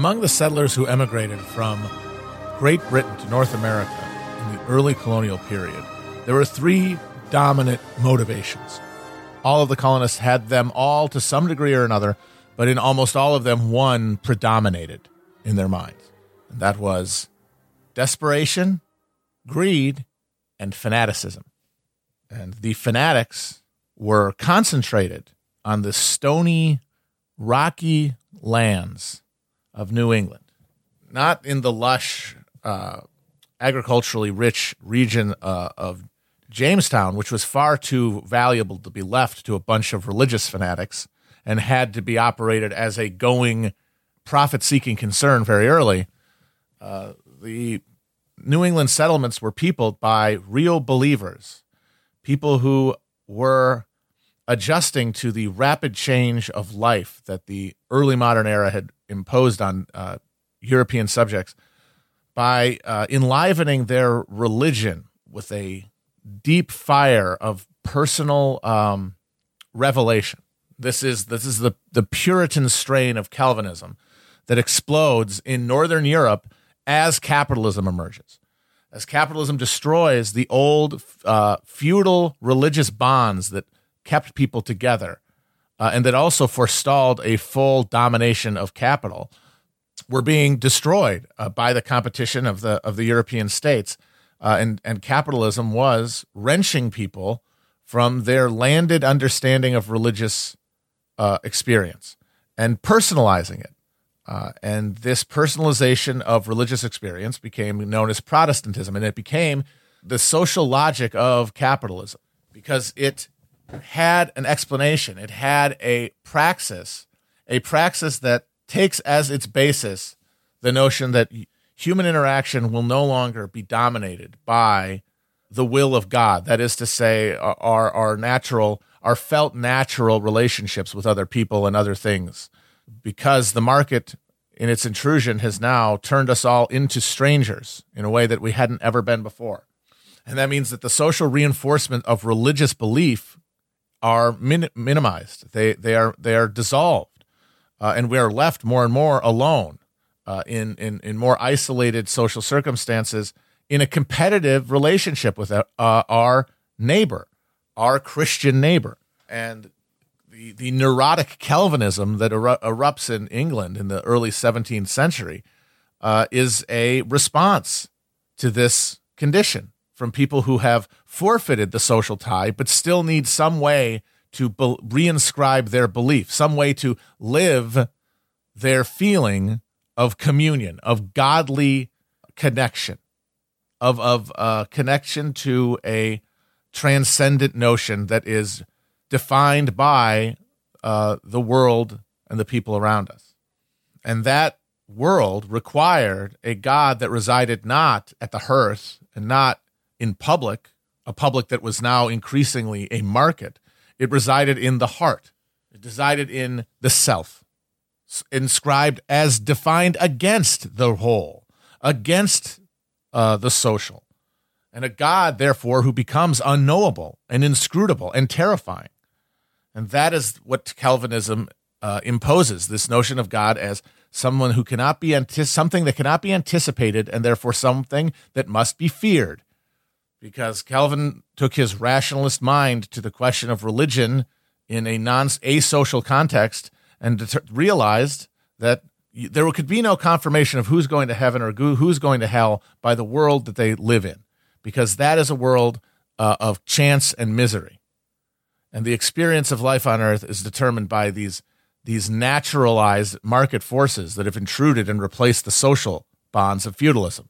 Among the settlers who emigrated from Great Britain to North America in the early colonial period, there were three dominant motivations. All of the colonists had them all to some degree or another, but in almost all of them, one predominated in their minds. And that was desperation, greed, and fanaticism. And the fanatics were concentrated on the stony, rocky lands of New England, not in the lush, uh, agriculturally rich region uh, of Jamestown, which was far too valuable to be left to a bunch of religious fanatics and had to be operated as a going profit seeking concern very early. Uh, the New England settlements were peopled by real believers, people who were adjusting to the rapid change of life that the early modern era had imposed on uh, European subjects by uh, enlivening their religion with a deep fire of personal um, revelation. This is this is the the Puritan strain of Calvinism that explodes in Northern Europe as capitalism emerges, as capitalism destroys the old uh, feudal religious bonds that kept people together, uh, and that also forestalled a full domination of capital, were being destroyed uh, by the competition of the of the European states uh, and and capitalism was wrenching people from their landed understanding of religious uh, experience and personalizing it. Uh, and this personalization of religious experience became known as Protestantism, and it became the social logic of capitalism because it had an explanation. It had a praxis, a praxis that takes as its basis the notion that human interaction will no longer be dominated by the will of God. That is to say, our, our natural, our felt natural relationships with other people and other things. Because the market, in its intrusion, has now turned us all into strangers in a way that we hadn't ever been before. And that means that the social reinforcement of religious belief are min- minimized. They, they, are, they are dissolved. Uh, and we are left more and more alone uh, in, in, in more isolated social circumstances in a competitive relationship with uh, our neighbor, our Christian neighbor. And the, the neurotic Calvinism that eru- erupts in England in the early 17th century uh, is a response to this condition from people who have forfeited the social tie but still need some way to be- reinscribe their belief, some way to live their feeling of communion, of godly connection, of of uh, connection to a transcendent notion that is defined by uh, the world and the people around us, and that world required a God that resided not at the hearth and not in public, a public that was now increasingly a market. It resided in the heart. It resided in the self inscribed as defined against the whole, against uh, the social, and a God, therefore, who becomes unknowable and inscrutable and terrifying. And that is what Calvinism uh, imposes this notion of God as someone who cannot be anti- something that cannot be anticipated and therefore something that must be feared. Because Calvin took his rationalist mind to the question of religion in a non asocial context and realized that there could be no confirmation of who's going to heaven or who's going to hell by the world that they live in, because that is a world uh, of chance and misery. And the experience of life on earth is determined by these, these naturalized market forces that have intruded and replaced the social bonds of feudalism.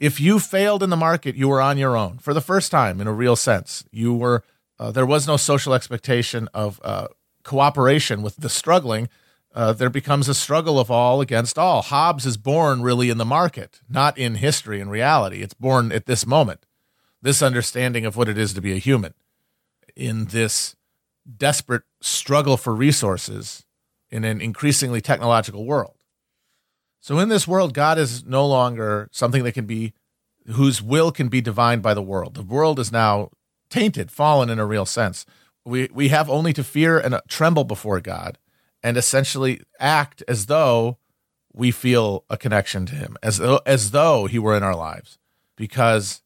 If you failed in the market, you were on your own for the first time in a real sense. You were, uh, there was no social expectation of uh, cooperation with the struggling, uh, there becomes a struggle of all against all. Hobbes is born really in the market, not in history and reality. It's born at this moment, this understanding of what it is to be a human in this desperate struggle for resources in an increasingly technological world. So, in this world, God is no longer something that can be, whose will can be divined by the world. The world is now tainted, fallen in a real sense. We we have only to fear and tremble before God and essentially act as though we feel a connection to him as though, as though he were in our lives because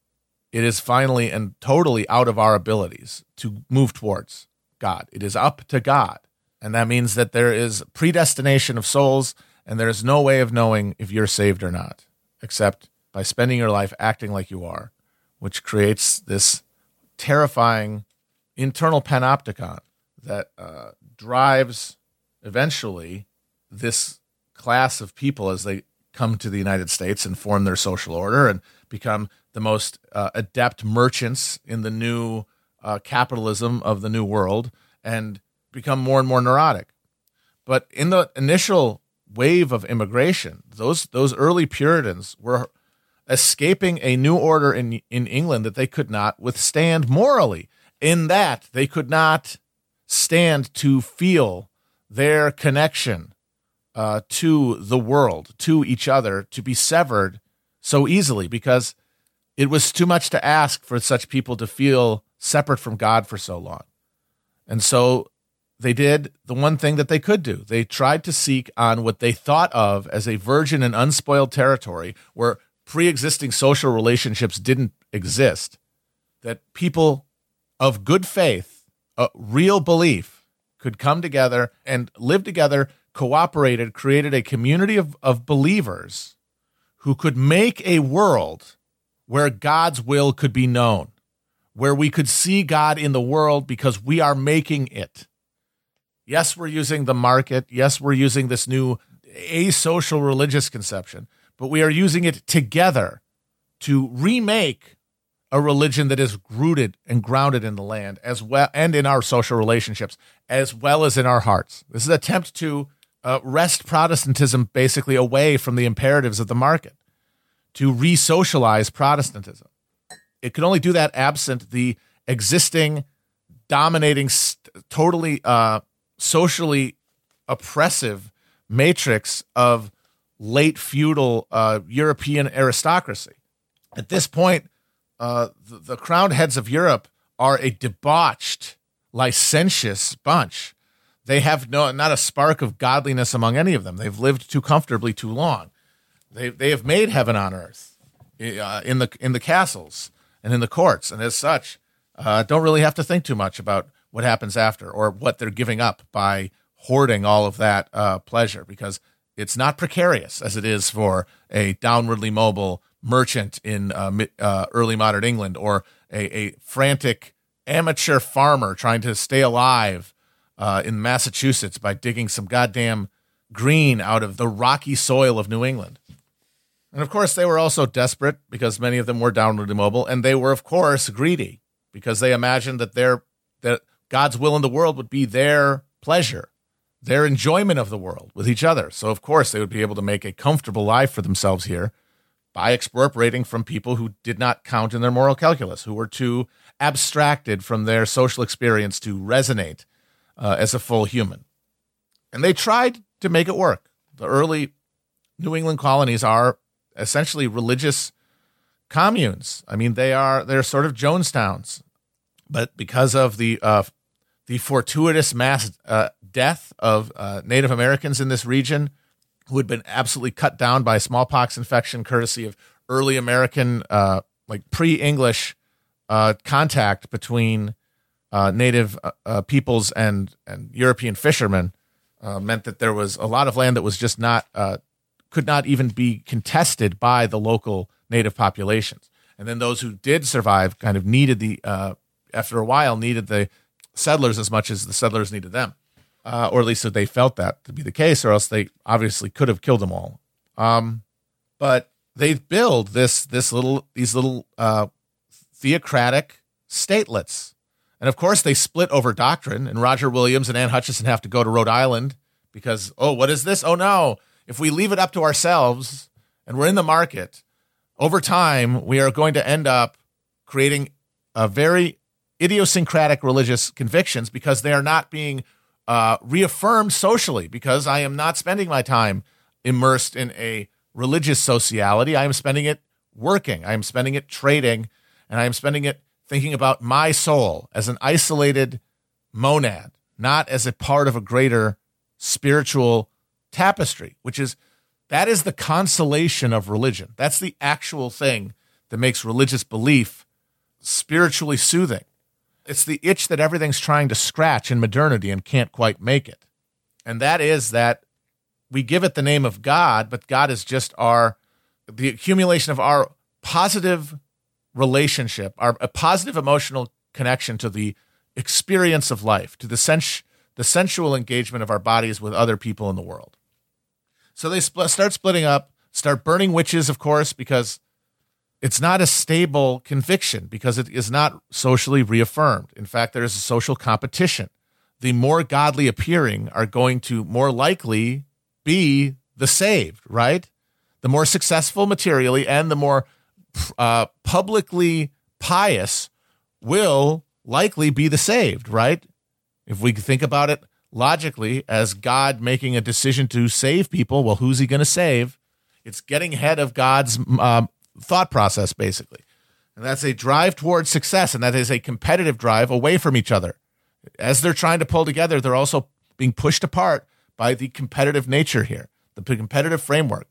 it is finally and totally out of our abilities to move towards God. It is up to God. And that means that there is predestination of souls and there is no way of knowing if you're saved or not except by spending your life acting like you are, which creates this terrifying internal panopticon that uh, drives eventually this class of people as they come to the United States and form their social order and become the most uh, adept merchants in the new uh, capitalism of the new world and become more and more neurotic. But in the initial wave of immigration, those those early Puritans were escaping a new order in in England that they could not withstand morally. In that they could not stand to feel their connection uh, to the world, to each other, to be severed so easily because it was too much to ask for such people to feel separate from God for so long. And so they did the one thing that they could do. They tried to seek on what they thought of as a virgin and unspoiled territory where pre existing social relationships didn't exist, that people of good faith, a real belief, could come together and live together cooperated, created a community of, of believers who could make a world where God's will could be known, where we could see God in the world because we are making it. Yes, we're using the market. Yes, we're using this new asocial religious conception, but we are using it together to remake a religion that is rooted and grounded in the land as well and in our social relationships as well as in our hearts. This is an attempt to uh, wrest Protestantism basically away from the imperatives of the market, to re socialize Protestantism. It could only do that absent the existing, dominating, totally uh, socially oppressive matrix of late feudal uh, European aristocracy. At this point, uh, the, the crowned heads of Europe are a debauched, licentious bunch they have no not a spark of godliness among any of them. They've lived too comfortably too long. They they have made heaven on earth uh, in the in the castles and in the courts, and as such, uh, don't really have to think too much about what happens after or what they're giving up by hoarding all of that uh, pleasure because it's not precarious as it is for a downwardly mobile merchant in uh, uh, early modern England or a, a frantic amateur farmer trying to stay alive uh, in Massachusetts by digging some goddamn green out of the rocky soil of New England. And of course, they were also desperate because many of them were downwardly mobile, and they were, of course, greedy because they imagined that their that God's will in the world would be their pleasure, their enjoyment of the world with each other. So, of course, they would be able to make a comfortable life for themselves here by expropriating from people who did not count in their moral calculus, who were too abstracted from their social experience to resonate uh, as a full human. And they tried to make it work. The early New England colonies are essentially religious communes. I mean, they are they're sort of Jonestowns, but because of the uh, the fortuitous mass uh, death of uh, Native Americans in this region, who had been absolutely cut down by smallpox infection, courtesy of early American, uh, like pre-English uh, contact between uh, native uh, peoples and and European fishermen meant that there was a lot of land that was just not could not even be contested by the local native populations. And then those who did survive kind of needed the after a while needed the settlers as much as the settlers needed them, or at least so they felt that to be the case, or else they obviously could have killed them all. Um, but they build this this little these little theocratic statelets and of course, they split over doctrine, and Roger Williams and Anne Hutchinson have to go to Rhode Island because, oh, what is this? Oh, no. If we leave it up to ourselves and we're in the market, over time, we are going to end up creating a very idiosyncratic religious convictions because they are not being uh, reaffirmed socially. Because I am not spending my time immersed in a religious sociality, I am spending it working, I am spending it trading, and I am spending it thinking about my soul as an isolated monad, not as a part of a greater spiritual tapestry, which is That is the consolation of religion. That's the actual thing that makes religious belief spiritually soothing. It's the itch that everything's trying to scratch in modernity and can't quite make it. And that is that we give it the name of God, but God is just our the accumulation of our positive relationship, our a positive emotional connection to the experience of life, to the sens- the sensual engagement of our bodies with other people in the world. So they start splitting up, start burning witches, of course, because it's not a stable conviction because it is not socially reaffirmed. In fact, there is a social competition. The more godly appearing are going to more likely be the saved, right? The more successful materially and the more uh, publicly pious will likely be the saved, right? If we think about it logically as God making a decision to save people, well, who's he going to save? It's getting ahead of God's um, thought process, basically. And that's a drive towards success, and that is a competitive drive away from each other. As they're trying to pull together, they're also being pushed apart by the competitive nature here, the competitive framework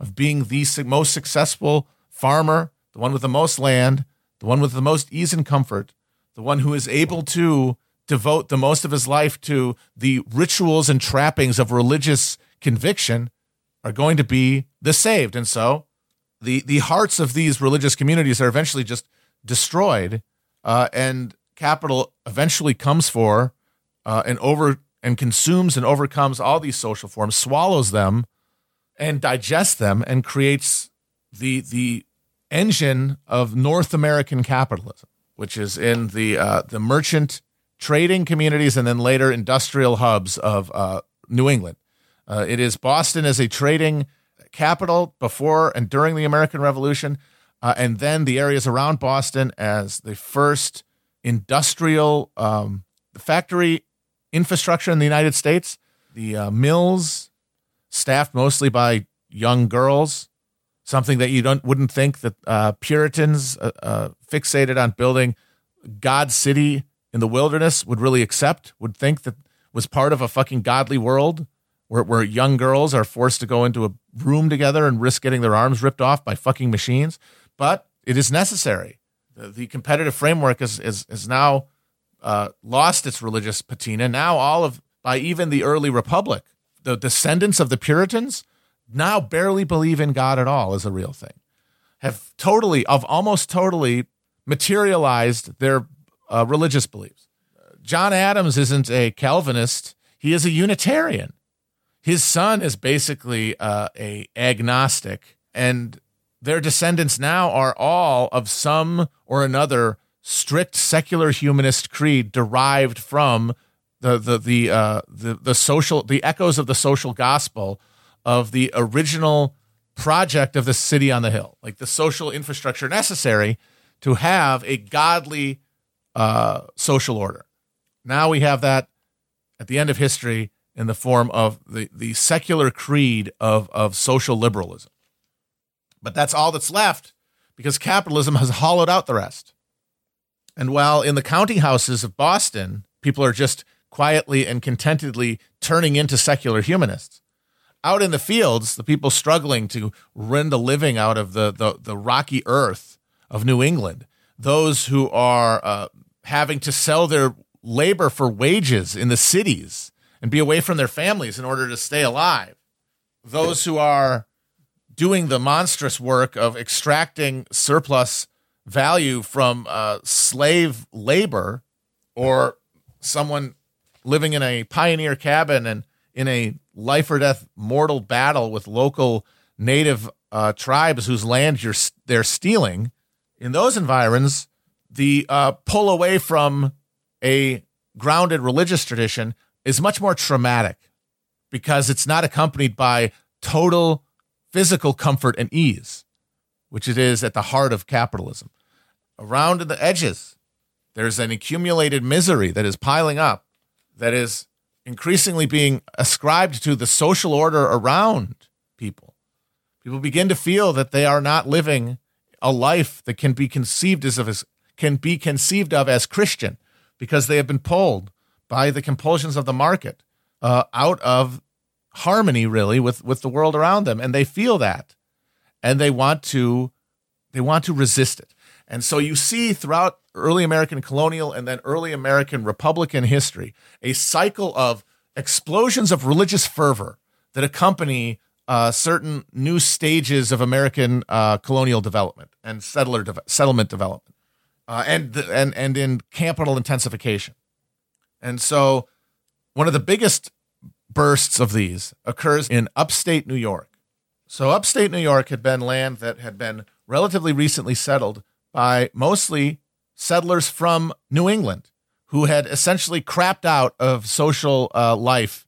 of being the most successful farmer, the one with the most land, the one with the most ease and comfort, the one who is able to devote the most of his life to the rituals and trappings of religious conviction are going to be the saved. And so the, the hearts of these religious communities are eventually just destroyed, uh, and capital eventually comes for uh, and over and consumes and overcomes all these social forms, swallows them and digests them, and creates the the engine of North American capitalism, which is in the uh, the merchant trading communities and then later industrial hubs of uh, New England. Uh, it is Boston as a trading capital before and during the American Revolution, uh, and then the areas around Boston as the first industrial um, factory infrastructure in the United States. The uh, mills, staffed mostly by young girls, something that you don't wouldn't think that uh, Puritans uh, uh, fixated on building God's city in the wilderness would really accept, would think that was part of a fucking godly world where, where young girls are forced to go into a room together and risk getting their arms ripped off by fucking machines. But it is necessary. The, the competitive framework is, is, is now uh, lost its religious patina. Now, all of, by even the early republic, the descendants of the Puritans now barely believe in God at all as a real thing, have totally, of almost totally materialized their uh, religious beliefs. John Adams isn't a Calvinist, he is a Unitarian. His son is basically uh, a agnostic, and their descendants now are all of some or another strict secular humanist creed derived from the the the uh, the the social the echoes of the social gospel of the original project of the city on the hill, like the social infrastructure necessary to have a godly uh, social order. Now we have that at the end of history in the form of the, the secular creed of, of social liberalism. But that's all that's left because capitalism has hollowed out the rest. And while in the counting houses of Boston, people are just quietly and contentedly turning into secular humanists, out in the fields, the people struggling to rend a living out of the, the, the rocky earth of New England, those who are uh, having to sell their labor for wages in the cities and be away from their families in order to stay alive. Those who are doing the monstrous work of extracting surplus value from uh, slave labor or someone living in a pioneer cabin and in a life or death mortal battle with local native uh, tribes whose land you're they're stealing in those environs the uh, pull away from a grounded religious tradition is much more traumatic because it's not accompanied by total physical comfort and ease, which it is at the heart of capitalism. Around the edges, there's an accumulated misery that is piling up, that is increasingly being ascribed to the social order around people. People begin to feel that they are not living a life that can be conceived as, as can be conceived of as Christian because they have been pulled by the compulsions of the market uh, out of harmony really with with the world around them. And they feel that. And they want to they want to resist it. And so you see throughout early american colonial and then early american republican history a cycle of explosions of religious fervor that accompany uh, certain new stages of american uh, colonial development and settler de- settlement development uh, and and and in capital intensification and so one of the biggest bursts of these occurs in upstate New York. So, upstate New York had been land that had been relatively recently settled by mostly settlers from New England who had essentially crapped out of social uh, life,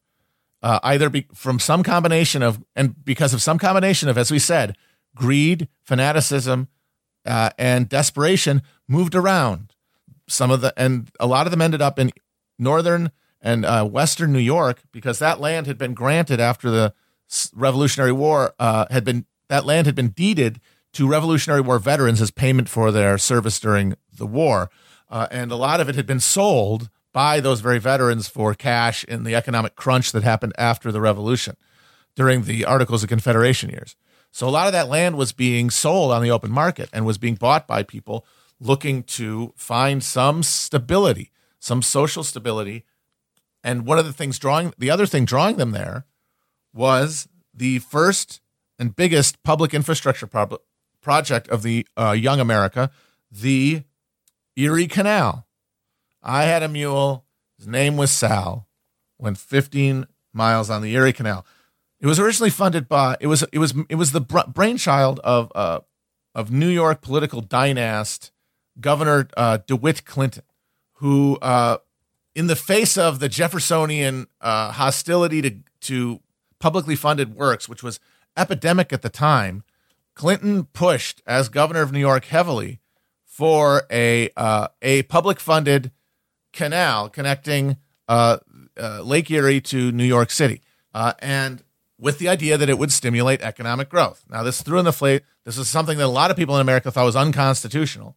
uh, either be- from some combination of, and because of some combination of, as we said, greed, fanaticism, uh, and desperation, moved around. Some of the, and a lot of them ended up in northern and uh, Western New York because that land had been granted after the Revolutionary War uh, had been that land had been deeded to Revolutionary War veterans as payment for their service during the war, uh, and a lot of it had been sold by those very veterans for cash in the economic crunch that happened after the Revolution during the Articles of Confederation years. So a lot of that land was being sold on the open market and was being bought by people looking to find some stability, some social stability and one of the things drawing the other thing drawing them there was the first and biggest public infrastructure pro- project of the uh, young America, the Erie Canal. I had a mule. His name was Sal. Went 15 miles on the Erie Canal. It was originally funded by it was it was it was the brainchild of uh, of New York political dynast Governor uh, DeWitt Clinton, who uh, in the face of the Jeffersonian uh, hostility to, to publicly funded works, which was epidemic at the time, Clinton pushed as governor of New York heavily for a uh, a public funded canal connecting uh, uh, Lake Erie to New York City, uh, and with the idea that it would stimulate economic growth. Now, this threw in the fleet. This is something that a lot of people in America thought was unconstitutional,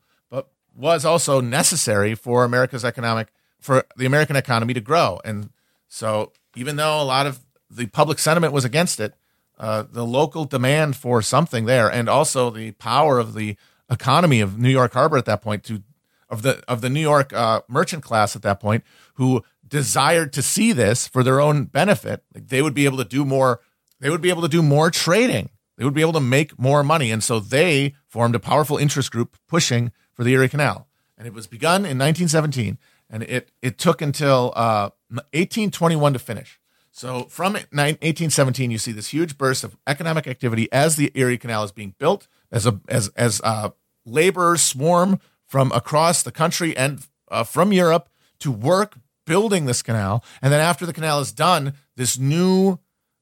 was also necessary for America's economic for the American economy to grow. And so, even though a lot of the public sentiment was against it, uh, the local demand for something there, and also the power of the economy of New York Harbor at that point, to of the of the New York uh, merchant class at that point, who desired to see this for their own benefit, like they would be able to do more. They would be able to do more trading. They would be able to make more money, and so they formed a powerful interest group pushing for the Erie Canal. And it was begun in 1917 and it it took until uh, 1821 to finish. So from 1817, you see this huge burst of economic activity as the Erie Canal is being built, as a as as uh, laborers swarm from across the country and uh, from Europe to work building this canal. And then after the canal is done, this new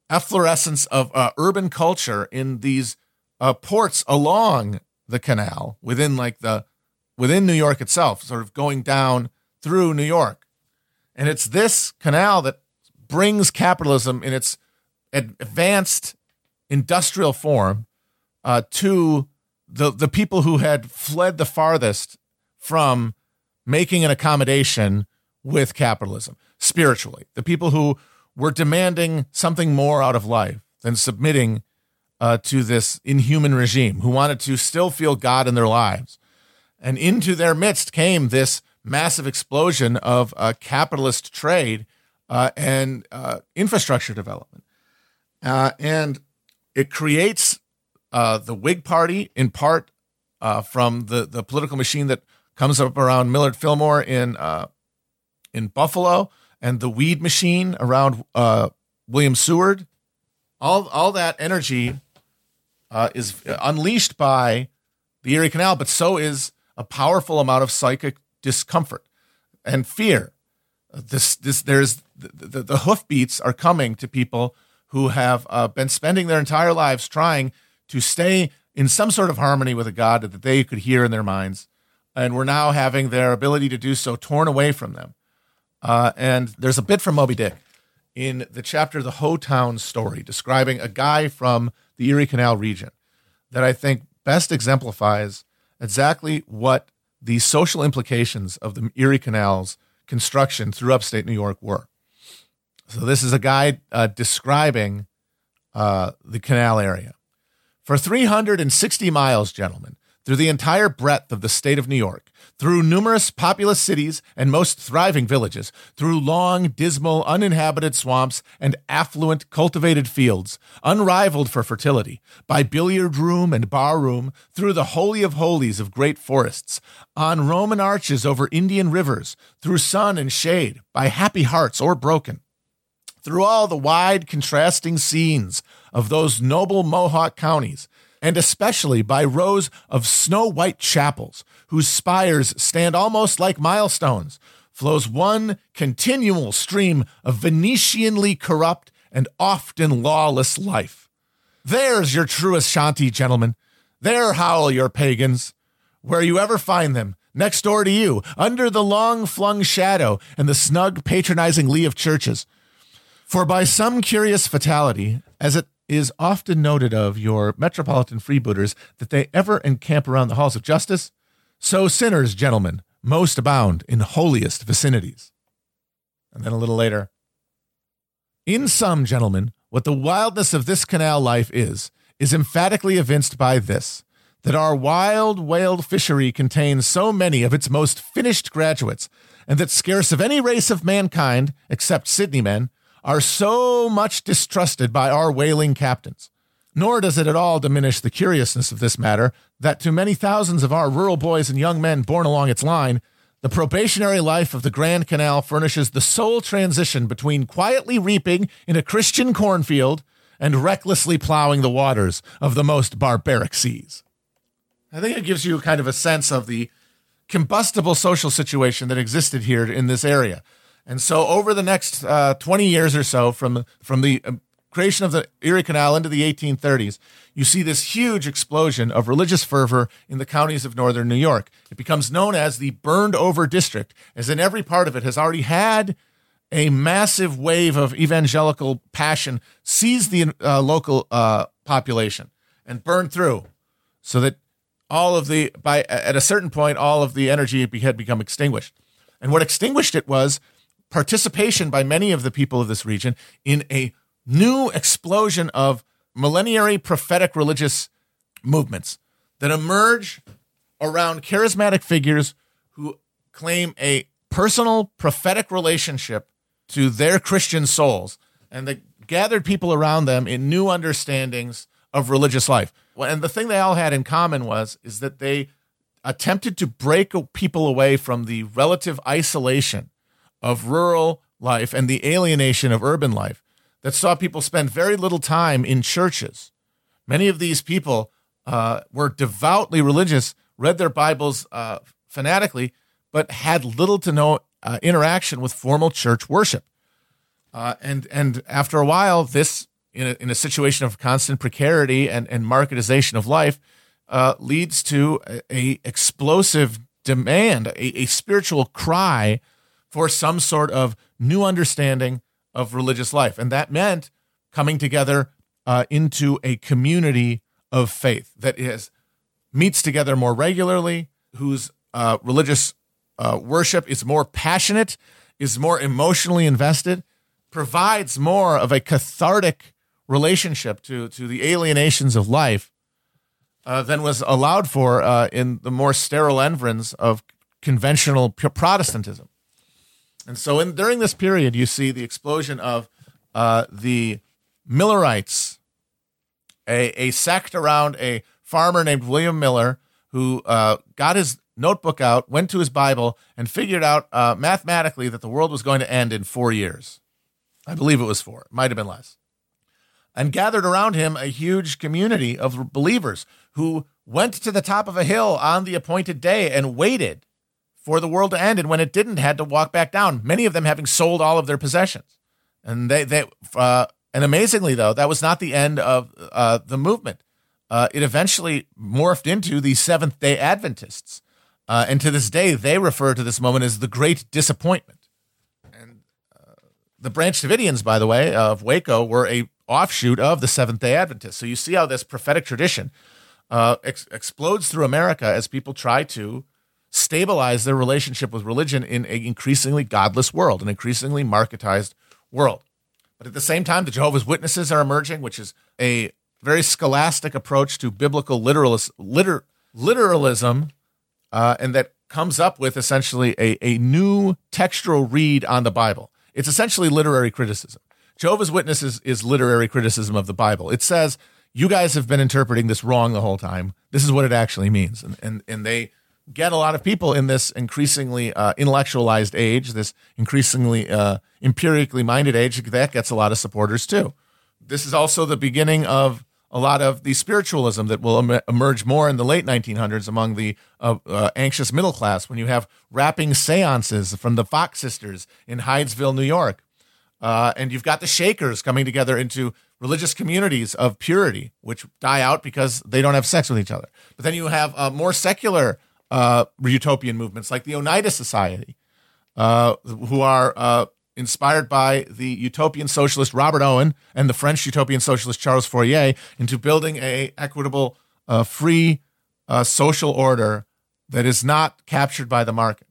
efflorescence of uh, urban culture in these uh, ports along the canal within like the within New York itself, sort of going down through New York. And it's this canal that brings capitalism in its advanced industrial form uh, to the, the people who had fled the farthest from making an accommodation with capitalism spiritually, the people who were demanding something more out of life than submitting uh, to this inhuman regime, who wanted to still feel God in their lives. And into their midst came this massive explosion of uh, capitalist trade uh, and uh, infrastructure development. Uh, and it creates uh, the Whig Party in part uh, from the, the political machine that comes up around Millard Fillmore in, in Buffalo and the weed machine around William Seward. All, all that energy is unleashed by the Erie Canal, but so is a powerful amount of psychic discomfort and fear. This, this, there's the, the, the hoofbeats are coming to people who have uh, been spending their entire lives trying to stay in some sort of harmony with a God that they could hear in their minds. And we're now having their ability to do so torn away from them. Uh, and there's a bit from Moby Dick in the chapter The Ho Town Story, describing a guy from the Erie Canal region that I think best exemplifies exactly what the social implications of the Erie Canal's construction through upstate New York were. So this is a guide uh, describing uh, the canal area. For 360 miles, gentlemen, through the entire breadth of the state of New York, through numerous populous cities and most thriving villages, through long, dismal, uninhabited swamps and affluent, cultivated fields, unrivaled for fertility, by billiard room and bar room, through the holy of holies of great forests, on Roman arches over Indian rivers, through sun and shade, by happy hearts or broken, through all the wide, contrasting scenes of those noble Mohawk counties, and especially by rows of snow white chapels whose spires stand almost like milestones, flows one continual stream of Venetianly corrupt and often lawless life. There's your true Ashanti, gentlemen. There howl your pagans. Where you ever find them, next door to you, under the long flung shadow and the snug patronizing lee of churches. For by some curious fatality, as it is often noted of your metropolitan freebooters that they ever encamp around the halls of justice, so sinners, gentlemen, most abound in holiest vicinities. And then a little later, in sum, gentlemen, what the wildness of this canal life is, is emphatically evinced by this that our wild whale fishery contains so many of its most finished graduates, and that scarce of any race of mankind, except Sydney men, are so much distrusted by our whaling captains. Nor does it at all diminish the curiousness of this matter that to many thousands of our rural boys and young men born along its line, the probationary life of the Grand Canal furnishes the sole transition between quietly reaping in a Christian cornfield and recklessly plowing the waters of the most barbaric seas. I think it gives you kind of a sense of the combustible social situation that existed here in this area. And so, over the next uh, 20 years or so, from from the creation of the Erie Canal into the 1830s, you see this huge explosion of religious fervor in the counties of northern New York. It becomes known as the burned over district, as in every part of it has already had a massive wave of evangelical passion seize the uh, local uh, population and burn through, so that all of the by at a certain point all of the energy had become extinguished. And what extinguished it was participation by many of the people of this region in a new explosion of millenary prophetic religious movements that emerge around charismatic figures who claim a personal prophetic relationship to their Christian souls and that gathered people around them in new understandings of religious life. And the thing they all had in common was is that they attempted to break people away from the relative isolation of rural life and the alienation of urban life that saw people spend very little time in churches. Many of these people uh, were devoutly religious, read their Bibles uh, fanatically, but had little to no uh, interaction with formal church worship. Uh, and and after a while, this in a, in a situation of constant precarity and, and marketization of life uh, leads to a, a explosive demand, a, a spiritual cry for some sort of new understanding of religious life. And that meant coming together uh, into a community of faith that is meets together more regularly, whose uh, religious uh, worship is more passionate, is more emotionally invested, provides more of a cathartic relationship to, to the alienations of life uh, than was allowed for uh, in the more sterile environs of conventional Protestantism. And so, in during this period, you see the explosion of uh, the Millerites, a, a sect around a farmer named William Miller who uh, got his notebook out, went to his Bible, and figured out uh, mathematically that the world was going to end in four years. I believe it was four, it might have been less. And gathered around him a huge community of believers who went to the top of a hill on the appointed day and waited for the world to end, and when it didn't, had to walk back down. Many of them having sold all of their possessions, and they they uh, and amazingly though, that was not the end of uh, the movement. Uh, it eventually morphed into the Seventh Day Adventists, uh, and to this day, they refer to this moment as the Great Disappointment. And uh, the Branch Davidians, by the way, of Waco, were a offshoot of the Seventh Day Adventists. So you see how this prophetic tradition uh, ex- explodes through America as people try to stabilize their relationship with religion in an increasingly godless world, an increasingly marketized world. But at the same time, the Jehovah's Witnesses are emerging, which is a very scholastic approach to biblical liter, literalism, uh, and that comes up with essentially a, a new textual read on the Bible. It's essentially literary criticism. Jehovah's Witnesses is literary criticism of the Bible. It says, you guys have been interpreting this wrong the whole time. This is what it actually means. And, and, and they get a lot of people in this increasingly uh, intellectualized age, this increasingly uh, empirically minded age, that gets a lot of supporters too. This is also the beginning of a lot of the spiritualism that will em- emerge more in the late 1900s among the uh, uh, anxious middle class when you have rapping seances from the Fox sisters in Hydesville, New York. Uh, and you've got the Shakers coming together into religious communities of purity, which die out because they don't have sex with each other. But then you have uh, more secular uh, utopian movements like the Oneida Society, uh, who are uh, inspired by the utopian socialist Robert Owen and the French utopian socialist Charles Fourier into building a equitable, uh, free uh, social order that is not captured by the market.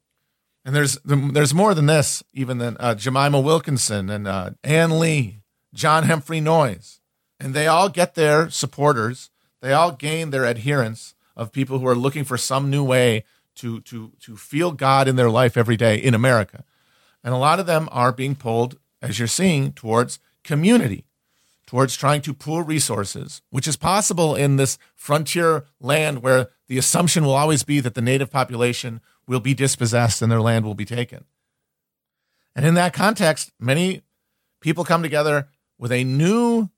And there's there's more than this, even than uh, Jemima Wilkinson and uh, Ann Lee, John Humphrey Noyes, and they all get their supporters. They all gain their adherents of people who are looking for some new way to to to feel God in their life every day in America. And a lot of them are being pulled, as you're seeing, towards community, towards trying to pool resources, which is possible in this frontier land where the assumption will always be that the native population will be dispossessed and their land will be taken. And in that context, many people come together with a new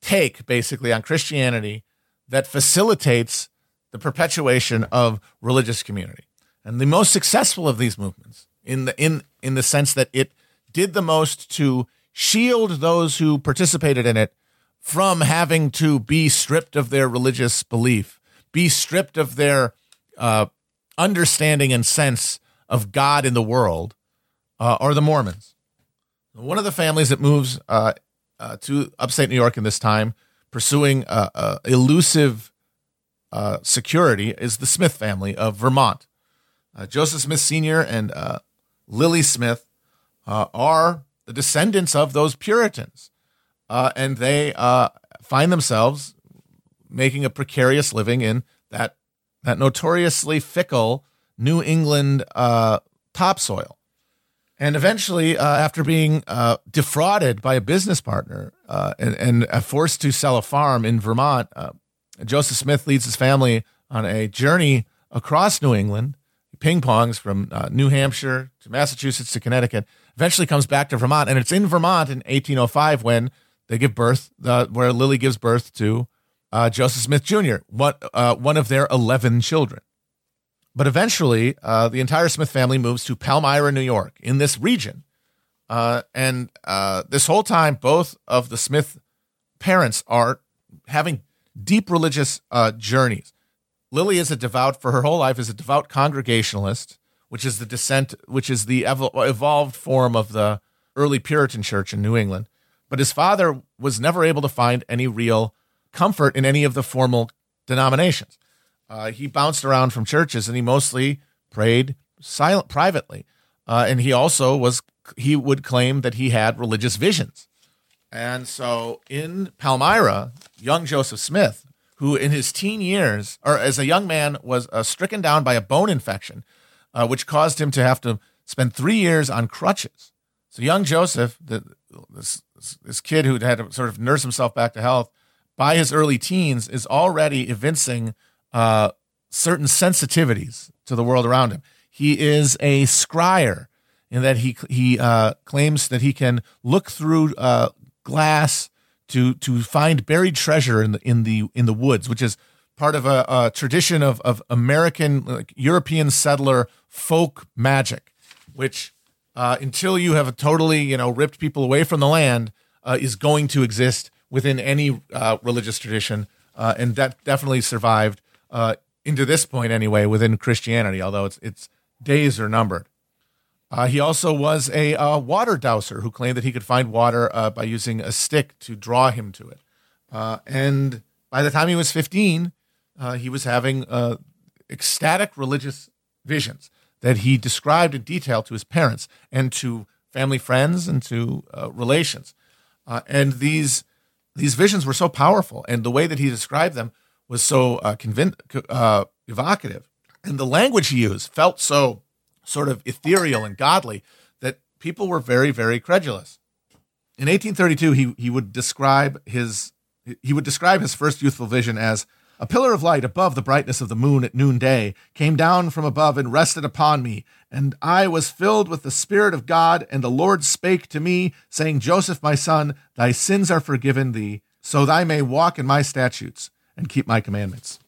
take, basically, on Christianity that facilitates the perpetuation of religious community. And the most successful of these movements in the in in the sense that it did the most to shield those who participated in it from having to be stripped of their religious belief, be stripped of their uh, understanding and sense of God in the world, uh, are the Mormons. One of the families that moves uh, uh to upstate New York in this time, pursuing elusive uh, security, is the Smith family of Vermont. Uh, Joseph Smith Sr. and Lily Smith uh, are the descendants of those Puritans. Uh, and they uh, find themselves making a precarious living in that, that notoriously fickle New England uh, topsoil. And eventually, uh, after being uh, defrauded by a business partner and, and forced to sell a farm in Vermont, Joseph Smith leads his family on a journey across New England he ping pongs from uh, New Hampshire to Massachusetts to Connecticut. Eventually comes back to Vermont, and it's in Vermont in 1805 when they give birth, uh, where Lily gives birth to uh, Joseph Smith Jr., one, uh, one of their 11 children. But eventually, uh, the entire Smith family moves to Palmyra, New York, in this region. Uh, and this whole time, both of the Smith parents are having deep religious journeys. Lily is a devout for her whole life is a devout congregationalist, which is the descent, which is the evolved form of the early Puritan church in New England. But his father was never able to find any real comfort in any of the formal denominations. Uh, he bounced around from churches and he mostly prayed silent privately. Uh, and he also was he would claim that he had religious visions. And so in Palmyra, young Joseph Smith who in his teen years, or as a young man, was uh, stricken down by a bone infection, uh, which caused him to have to spend three years on crutches. So young Joseph, the, this, this kid who had to sort of nurse himself back to health, by his early teens, is already evincing uh, certain sensitivities to the world around him. He is a scryer in that he he uh, claims that he can look through uh, glass to to find buried treasure in the in the in the woods, which is part of a, a tradition of of American like European settler folk magic, which uh, until you have totally you know ripped people away from the land uh, is going to exist within any uh, religious tradition, uh, and that definitely survived uh, into this point anyway within Christianity, although its its days are numbered. Uh, he also was a uh, water dowser who claimed that he could find water uh, by using a stick to draw him to it. Uh, and by the time he was 15, uh, he was having uh, ecstatic religious visions that he described in detail to his parents and to family friends and to relations. And these these visions were so powerful, and the way that he described them was so evocative, and the language he used felt so sort of ethereal and godly that people were very, very credulous. In 1832, he he would describe his he would describe his first youthful vision as a pillar of light above the brightness of the moon at noonday came down from above and rested upon me, and I was filled with the Spirit of God, and the Lord spake to me, saying, Joseph, my son, thy sins are forgiven thee, so thy may walk in my statutes and keep my commandments.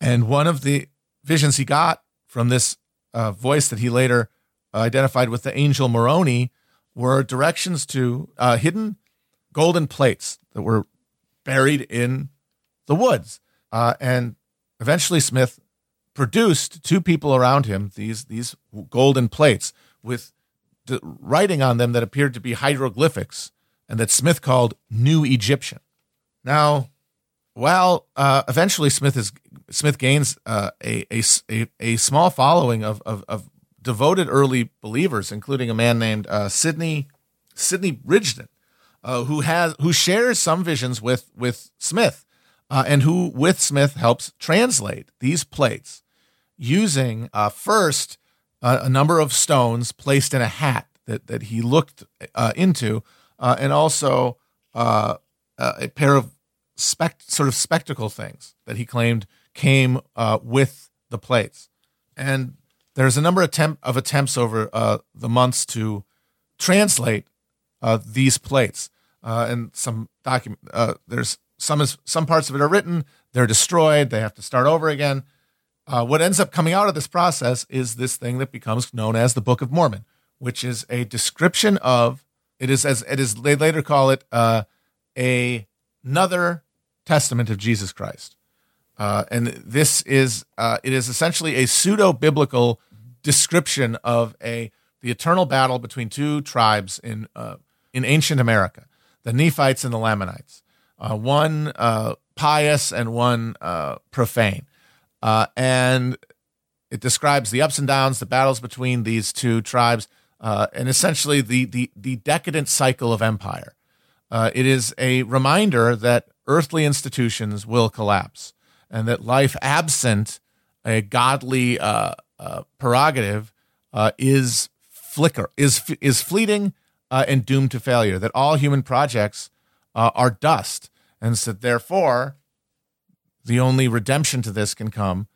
And one of the visions he got from this uh, voice that he later identified with the angel Moroni were directions to uh, hidden golden plates that were buried in the woods. Uh, and eventually, Smith produced two people around him these these golden plates with the writing on them that appeared to be hieroglyphics, and that Smith called New Egyptian. Now, while uh, eventually Smith is Smith gains uh, a, a, a small following of, of, of, devoted early believers, including a man named uh, Sidney Sidney Rigdon, uh, who has who shares some visions with with Smith uh, and who, with Smith, helps translate these plates using uh, first uh, a number of stones placed in a hat that, that he looked uh, into, uh, and also a pair of sort of spectacle things that he claimed came uh, with the plates. And there's a number of, temp- of attempts over uh, the months to translate uh, these plates. and some document there's some is some parts of it are written, they're destroyed, they have to start over again. Uh, what ends up coming out of this process is this thing that becomes known as the Book of Mormon, which is a description of it is as it is they later call it uh, a another testament of Jesus Christ, uh, and this is uh, it is essentially a pseudo biblical description of a the eternal battle between two tribes in uh, in ancient America, the Nephites and the Lamanites uh, one uh, pious and one uh, profane. And it describes the ups and downs, the battles between these two tribes, and essentially the, the, the decadent cycle of empire. It is a reminder that earthly institutions will collapse and that life absent a godly prerogative is flicker is is fleeting and doomed to failure. That all human projects uh, are dust. And so, therefore, the only redemption to this can come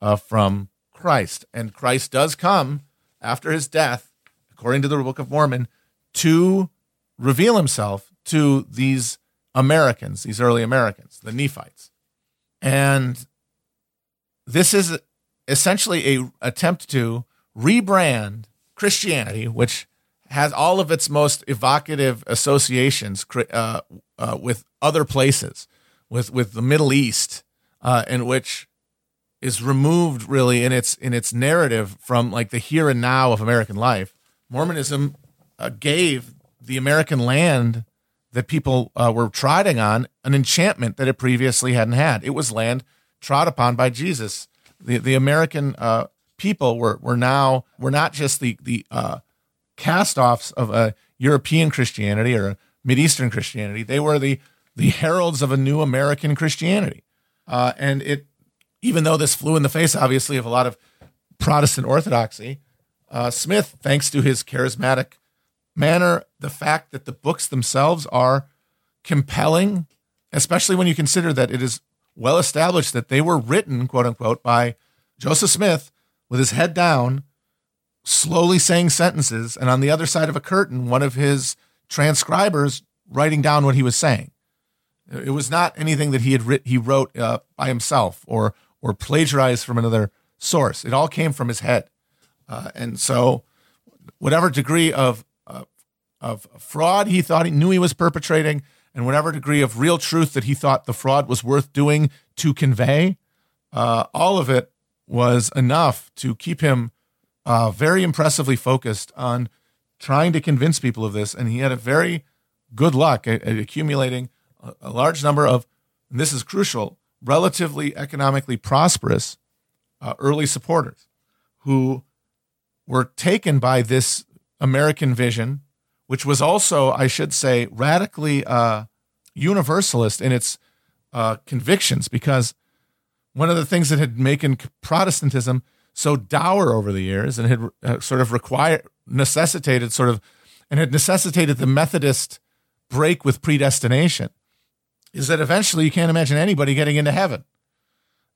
uh, from Christ. And Christ does come after his death, according to the Book of Mormon, to reveal himself to these Americans, these early Americans, the Nephites. And this is essentially a attempt to rebrand Christianity, which has all of its most evocative associations uh, uh, with other places, with with the Middle East, uh, in which is removed really in its in its narrative from like the here and now of American life. Mormonism uh, gave the American land that people uh, were trotting on an enchantment that it previously hadn't had. It was land trod upon by Jesus. The the American uh, people were were now were not just the the cast-offs of a European Christianity or a Mideastern Christianity. They were the the heralds of a new American Christianity, uh, and it even though this flew in the face, obviously, of a lot of Protestant orthodoxy, uh, Smith, thanks to his charismatic manner, the fact that the books themselves are compelling, especially when you consider that it is well established that they were written, quote unquote, by Joseph Smith with his head down slowly saying sentences, and on the other side of a curtain, one of his transcribers writing down what he was saying. It was not anything that he had writ- he wrote uh, by himself or or plagiarized from another source. It all came from his head, uh, and so whatever degree of of fraud he thought he knew he was perpetrating, and whatever degree of real truth that he thought the fraud was worth doing to convey, uh, all of it was enough to keep him uh, very impressively focused on trying to convince people of this, and he had a very good luck at, at accumulating a, a, large number of, and this is crucial, relatively economically prosperous uh, early supporters who were taken by this American vision, which was also, I should say, radically uh, universalist in its uh, convictions, because one of the things that had made Protestantism so dour over the years and had uh, sort of required necessitated sort of and had necessitated the Methodist break with predestination is that eventually you can't imagine anybody getting into heaven.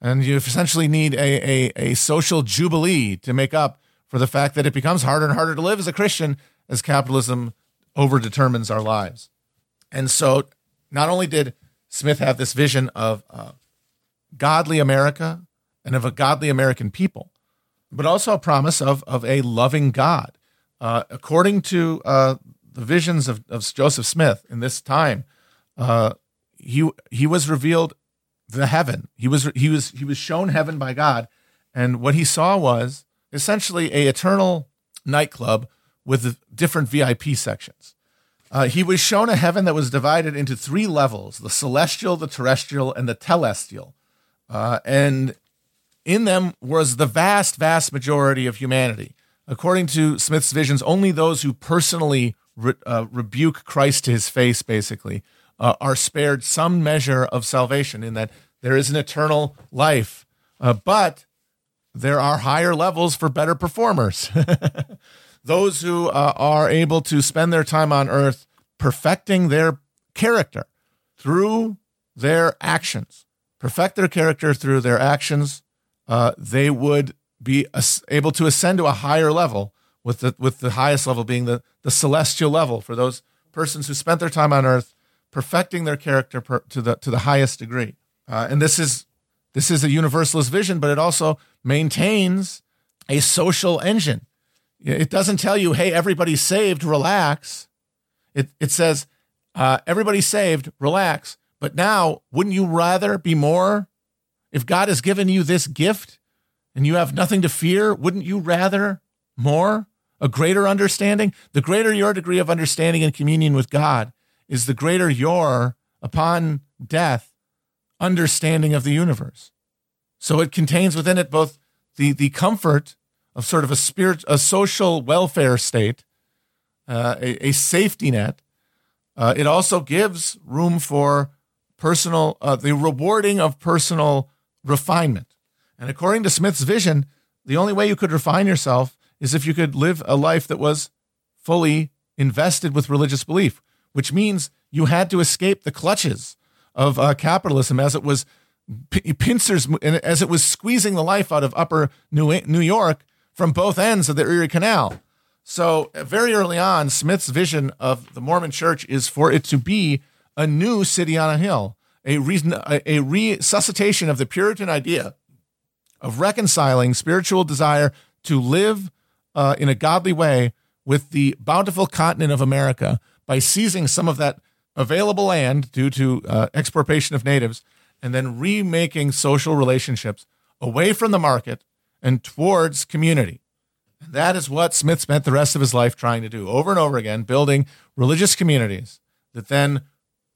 And you essentially need a, a, a social jubilee to make up for the fact that it becomes harder and harder to live as a Christian as capitalism overdetermines our lives. And so not only did Smith have this vision of uh, godly America and of a godly American people, but also a promise of, of a loving God. Uh, according to uh, the visions of, of Joseph Smith in this time, uh, he he was revealed the heaven. He was he was he was shown heaven by God, and what he saw was essentially a eternal nightclub with different VIP sections. Uh, he was shown a heaven that was divided into three levels: the celestial, the terrestrial, and the telestial. Uh, and in them was the vast, vast majority of humanity. According to Smith's visions, only those who personally re- uh, rebuke Christ to his face, basically, uh, are spared some measure of salvation in that there is an eternal life. Uh, but there are higher levels for better performers. Those who uh, are able to spend their time on earth perfecting their character through their actions, perfect their character through their actions, uh, they would be able to ascend to a higher level with the with the highest level being the the celestial level for those persons who spent their time on earth perfecting their character per, to the to the highest degree. Uh, and this is this is a universalist vision, but it also maintains a social engine. It doesn't tell you, "Hey, everybody's saved, relax." It it says, uh, "Everybody's saved, relax." But now, wouldn't you rather be more? If God has given you this gift and you have nothing to fear, wouldn't you rather more? A greater understanding? The greater your degree of understanding and communion with God, is the greater your, upon death, understanding of the universe. So it contains within it both the, the comfort of sort of a spirit, a social welfare state, uh, a, a, safety net. Uh, it also gives room for personal, uh, the rewarding of personal refinement. And according to Smith's vision, the only way you could refine yourself is if you could live a life that was fully invested with religious belief, which means you had to escape the clutches of uh, capitalism as it was p- pincers as it was squeezing the life out of upper New, New York from both ends of the Erie Canal. So uh, very early on, Smith's vision of the Mormon Church is for it to be a new city on a hill, a reason, a, a resuscitation of the Puritan idea of reconciling spiritual desire to live uh, in a godly way with the bountiful continent of America by seizing some of that available land due to uh, expropriation of natives and then remaking social relationships away from the market and towards community. And that is what Smith spent the rest of his life trying to do over and over again, building religious communities that then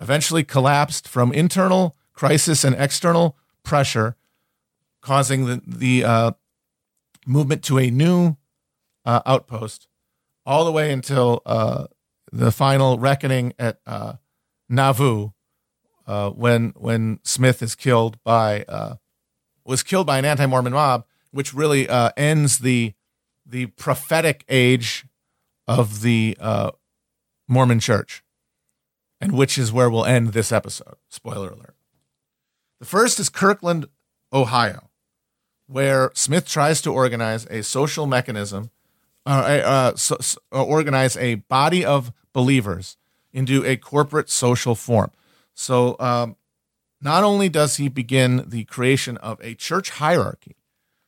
eventually collapsed from internal crisis and external pressure, causing the, the uh, movement to a new uh, outpost all the way until uh, the final reckoning at uh, Nauvoo, uh, when when Smith is killed by uh, was killed by an anti-Mormon mob, which really uh, ends the the prophetic age of the uh, Mormon Church, and which is where we'll end this episode. Spoiler alert. The first is Kirtland, Ohio, where Smith tries to organize a social mechanism, uh, uh, so, so, organize a body of believers into a corporate social form. So, um, not only does he begin the creation of a church hierarchy,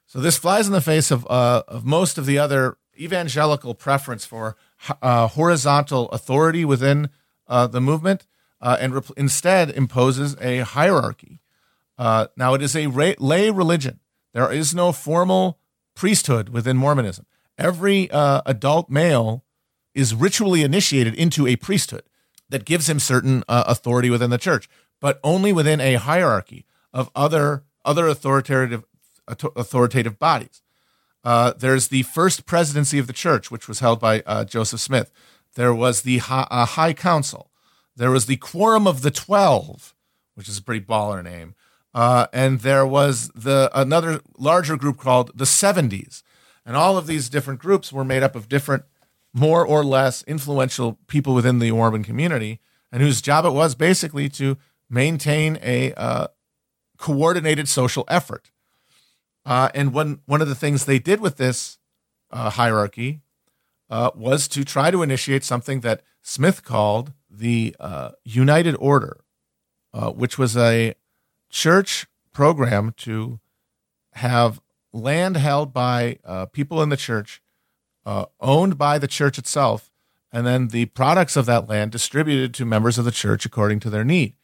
so this flies in the face of, uh, of most of the other evangelical preference for uh, horizontal authority within uh, the movement, uh, and instead imposes a hierarchy. Uh, now, it is a lay religion. There is no formal priesthood within Mormonism. Every uh, adult male is ritually initiated into a priesthood that gives him certain authority within the church, but only within a hierarchy of other other authoritative authoritative bodies. Uh, there's the first presidency of the church, which was held by uh, Joseph Smith. There was the High, uh, High Council. There was the Quorum of the Twelve, which is a pretty baller name. Uh, and there was the another larger group called the 70s. And all of these different groups were made up of different, more or less influential people within the Mormon community, and whose job it was basically to maintain a uh, coordinated social effort. Uh, and one one of the things they did with this uh, hierarchy uh, was to try to initiate something that Smith called the uh, United Order, uh, which was a church program to have land held by uh, people in the church, owned by the church itself, and then the products of that land distributed to members of the church according to their need.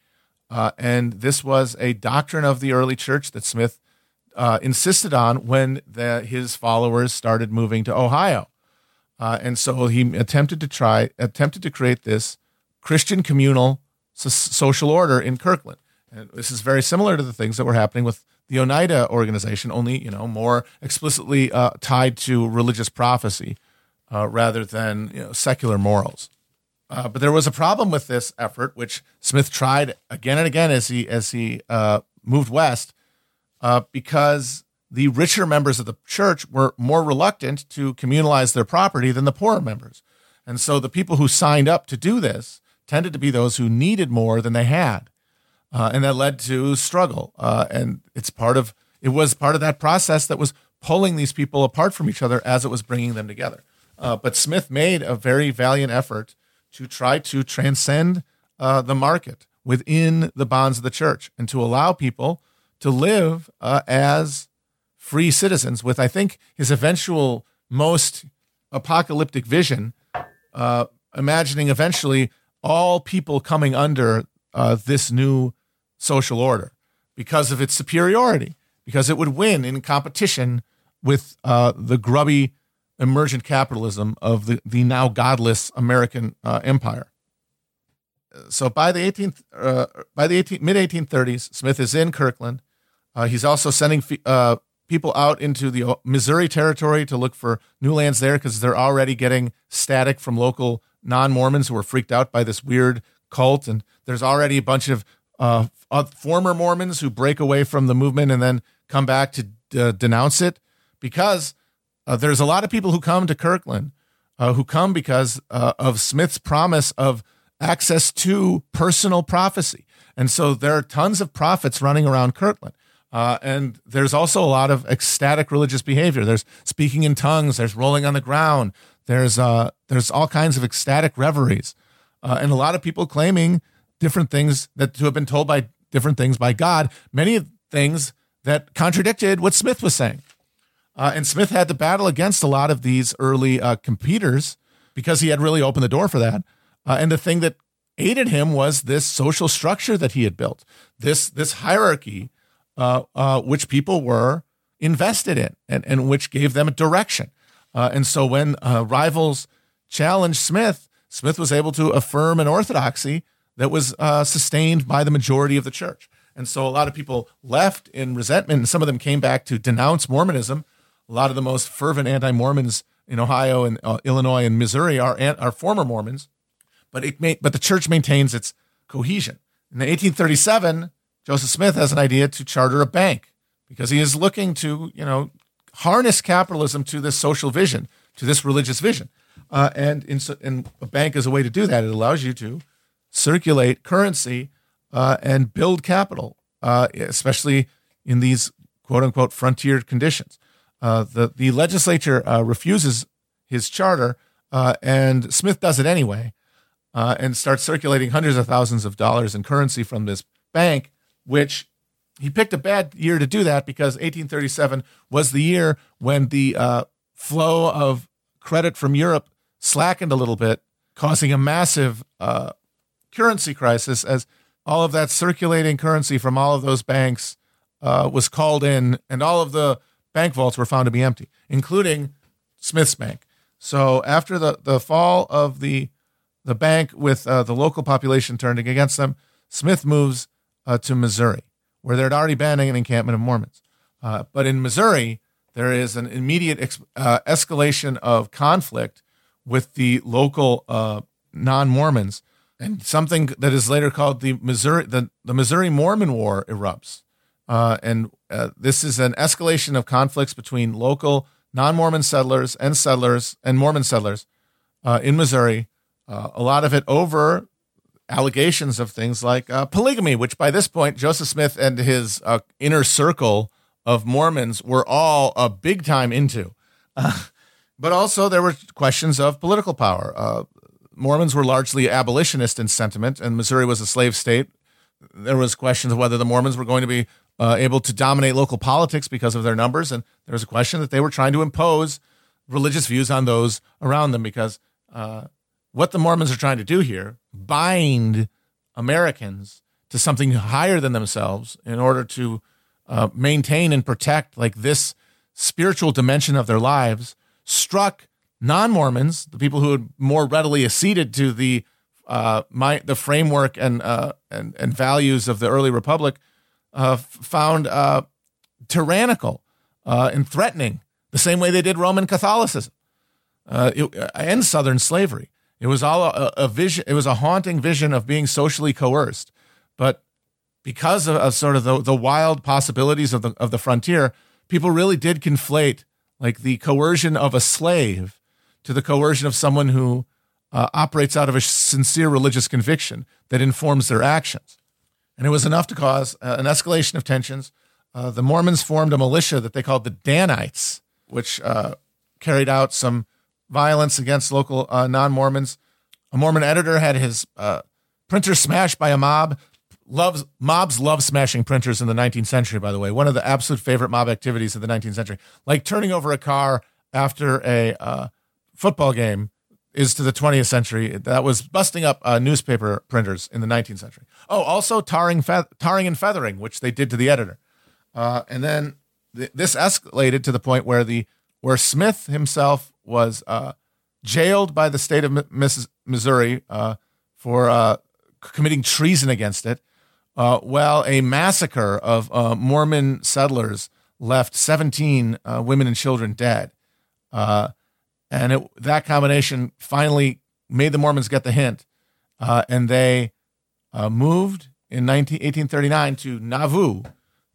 and this was a doctrine of the early church that Smith uh, insisted on when the, his followers started moving to Ohio. Uh, and so he attempted to try, attempted to create this Christian communal so- social order in Kirtland. And this is very similar to the things that were happening with the Oneida organization, only you know more explicitly uh, tied to religious prophecy uh, rather than you know, secular morals. Uh, but there was a problem with this effort, which Smith tried again and again as he as he uh, moved west, uh, because the richer members of the church were more reluctant to communalize their property than the poorer members. And so the people who signed up to do this tended to be those who needed more than they had. Uh, and that led to struggle. Uh, and it's part of, it was part of that process that was pulling these people apart from each other as it was bringing them together. Uh, but Smith made a very valiant effort to try to transcend uh, the market within the bonds of the church and to allow people to live uh, as free citizens with, I think, his eventual most apocalyptic vision, uh, imagining eventually all people coming under uh, this new social order because of its superiority, because it would win in competition with uh, the grubby emergent capitalism of the, the now godless American uh, empire. So by the 18th, uh, by the 18, mid 1830s, Smith is in Kirtland. Uh, he's also sending uh, people out into the uh, Missouri territory to look for new lands there because they're already getting static from local non Mormons who are freaked out by this weird cult. And there's already a bunch of uh, former Mormons who break away from the movement and then come back to uh, denounce it because uh, there's a lot of people who come to Kirtland who come because of Smith's promise of access to personal prophecy. And so there are tons of prophets running around Kirtland. Uh, and there's also a lot of ecstatic religious behavior. There's speaking in tongues. There's rolling on the ground. There's uh, there's all kinds of ecstatic reveries, uh, and a lot of people claiming different things that to have been told by different things by God. Many things that contradicted what Smith was saying. Uh, and Smith had to battle against a lot of these early uh, competitors because he had really opened the door for that. Uh, and the thing that aided him was this social structure that he had built, this this hierarchy uh, uh, which people were invested in and, and which gave them a direction. Uh, and so when uh, rivals challenged Smith, Smith was able to affirm an orthodoxy that was uh, sustained by the majority of the church. And so a lot of people left in resentment, and some of them came back to denounce Mormonism. A lot of the most fervent anti-Mormons in Ohio and uh, Illinois and Missouri are are former Mormons, but it may, but the church maintains its cohesion. In 1837, Joseph Smith has an idea to charter a bank because he is looking to, you know, harness capitalism to this social vision, to this religious vision. Uh, and, in, and a bank is a way to do that. It allows you to circulate currency uh, and build capital, uh, especially in these quote unquote frontier conditions. Uh, the, the legislature uh, refuses his charter, uh, and Smith does it anyway and starts circulating hundreds of thousands of dollars in currency from this bank which he picked a bad year to do that because 1837 was the year when the uh, flow of credit from Europe slackened a little bit, causing a massive uh, currency crisis as all of that circulating currency from all of those banks uh, was called in, and all of the bank vaults were found to be empty, including Smith's Bank. So after the, the fall of the the bank with uh, the local population turning against them, Smith moves uh, to Missouri, where there had already been an encampment of Mormons. Uh, but in Missouri, there is an immediate ex- uh, escalation of conflict with the local uh, non Mormons, and something that is later called the Missouri the, the Missouri Mormon War erupts. Uh, and uh, this is an escalation of conflicts between local non Mormon settlers and settlers and Mormon settlers in Missouri. A lot of it over allegations of things like uh, polygamy, which by this point, Joseph Smith and his uh, inner circle of Mormons were all a big time into. but also, there were questions of political power. Mormons were largely abolitionist in sentiment, and Missouri was a slave state. There was questions of whether the Mormons were going to be uh, able to dominate local politics because of their numbers. And there was a question that they were trying to impose religious views on those around them because uh, what the Mormons are trying to do here bind Americans to something higher than themselves in order to uh, maintain and protect like this spiritual dimension of their lives struck non-Mormons, the people who had more readily acceded to the uh, my the framework and uh, and and values of the early republic uh, found uh, tyrannical uh, and threatening, the same way they did Roman Catholicism uh, it, and Southern slavery. It was all a, a, vision. It was a haunting vision of being socially coerced, but because of, of sort of the, the wild possibilities of the of the frontier, people really did conflate like the coercion of a slave to the coercion of someone who uh, operates out of a sincere religious conviction that informs their actions and it was enough to cause uh, an escalation of tensions. Uh, the Mormons formed a militia that they called the Danites, which uh, carried out some violence against local uh, non Mormons. A Mormon editor had his uh, printer smashed by a mob. Loves mobs love smashing printers in the 19th century. By the way, one of the absolute favorite mob activities of the 19th century, like turning over a car after a uh, football game is to the 20th century. That was busting up uh, newspaper printers in the 19th century. Oh, also tarring, fe- tarring and feathering, which they did to the editor. Uh, and then th- this escalated to the point where the where Smith himself was uh, jailed by the state of Missouri uh, for uh, committing treason against it. Uh, while a massacre of Mormon settlers left 17 women and children dead. And it, that combination finally made the Mormons get the hint. Uh, and they uh, moved in 19, 1839 to Nauvoo,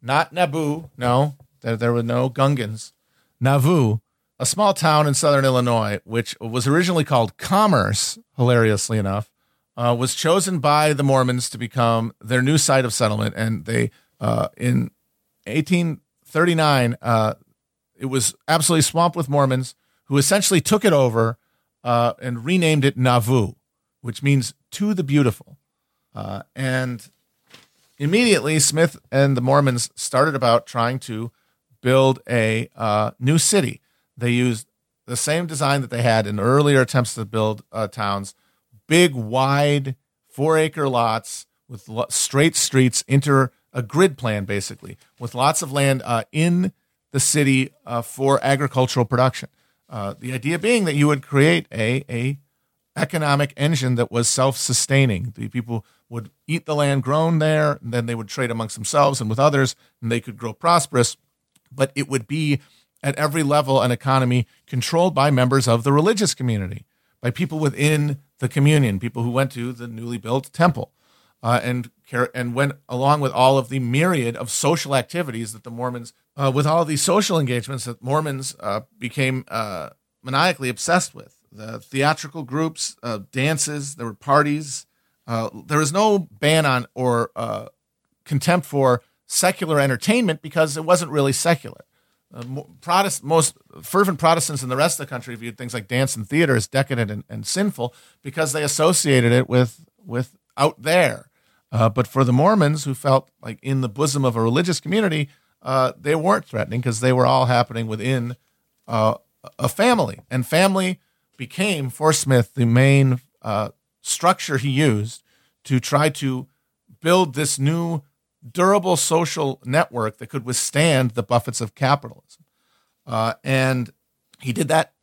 not Naboo, no, there, there were no Gungans. Nauvoo, a small town in southern Illinois, which was originally called Commerce, hilariously enough, uh, was chosen by the Mormons to become their new site of settlement. And they, uh, in 1839, uh, it was absolutely swamped with Mormons who essentially took it over uh, and renamed it Nauvoo, which means to the beautiful. Uh, and immediately, Smith and the Mormons started about trying to build a uh, new city. They used the same design that they had in earlier attempts to build uh, towns big, wide, four acre lots with lo- straight streets, inter a grid plan basically, with lots of land uh, in the city uh, for agricultural production. Uh, the idea being that you would create a, a economic engine that was self-sustaining. The people would eat the land grown there, and then they would trade amongst themselves and with others, and they could grow prosperous. But it would be at every level an economy controlled by members of the religious community, by people within the communion, people who went to the newly built temple, uh, and and went along with all of the myriad of social activities that the Mormons uh, with all these social engagements that Mormons uh, became uh, maniacally obsessed with. The theatrical groups, uh, dances, there were parties. Uh, there was no ban on or contempt for secular entertainment because it wasn't really secular. Protest, most fervent Protestants in the rest of the country viewed things like dance and theater as decadent and, and sinful because they associated it with with out there. but for the Mormons, who felt like in the bosom of a religious community, uh, they weren't threatening because they were all happening within uh, a family. And family became, for Smith, the main uh, structure he used to try to build this new durable social network that could withstand the buffets of capitalism. Uh, and he did that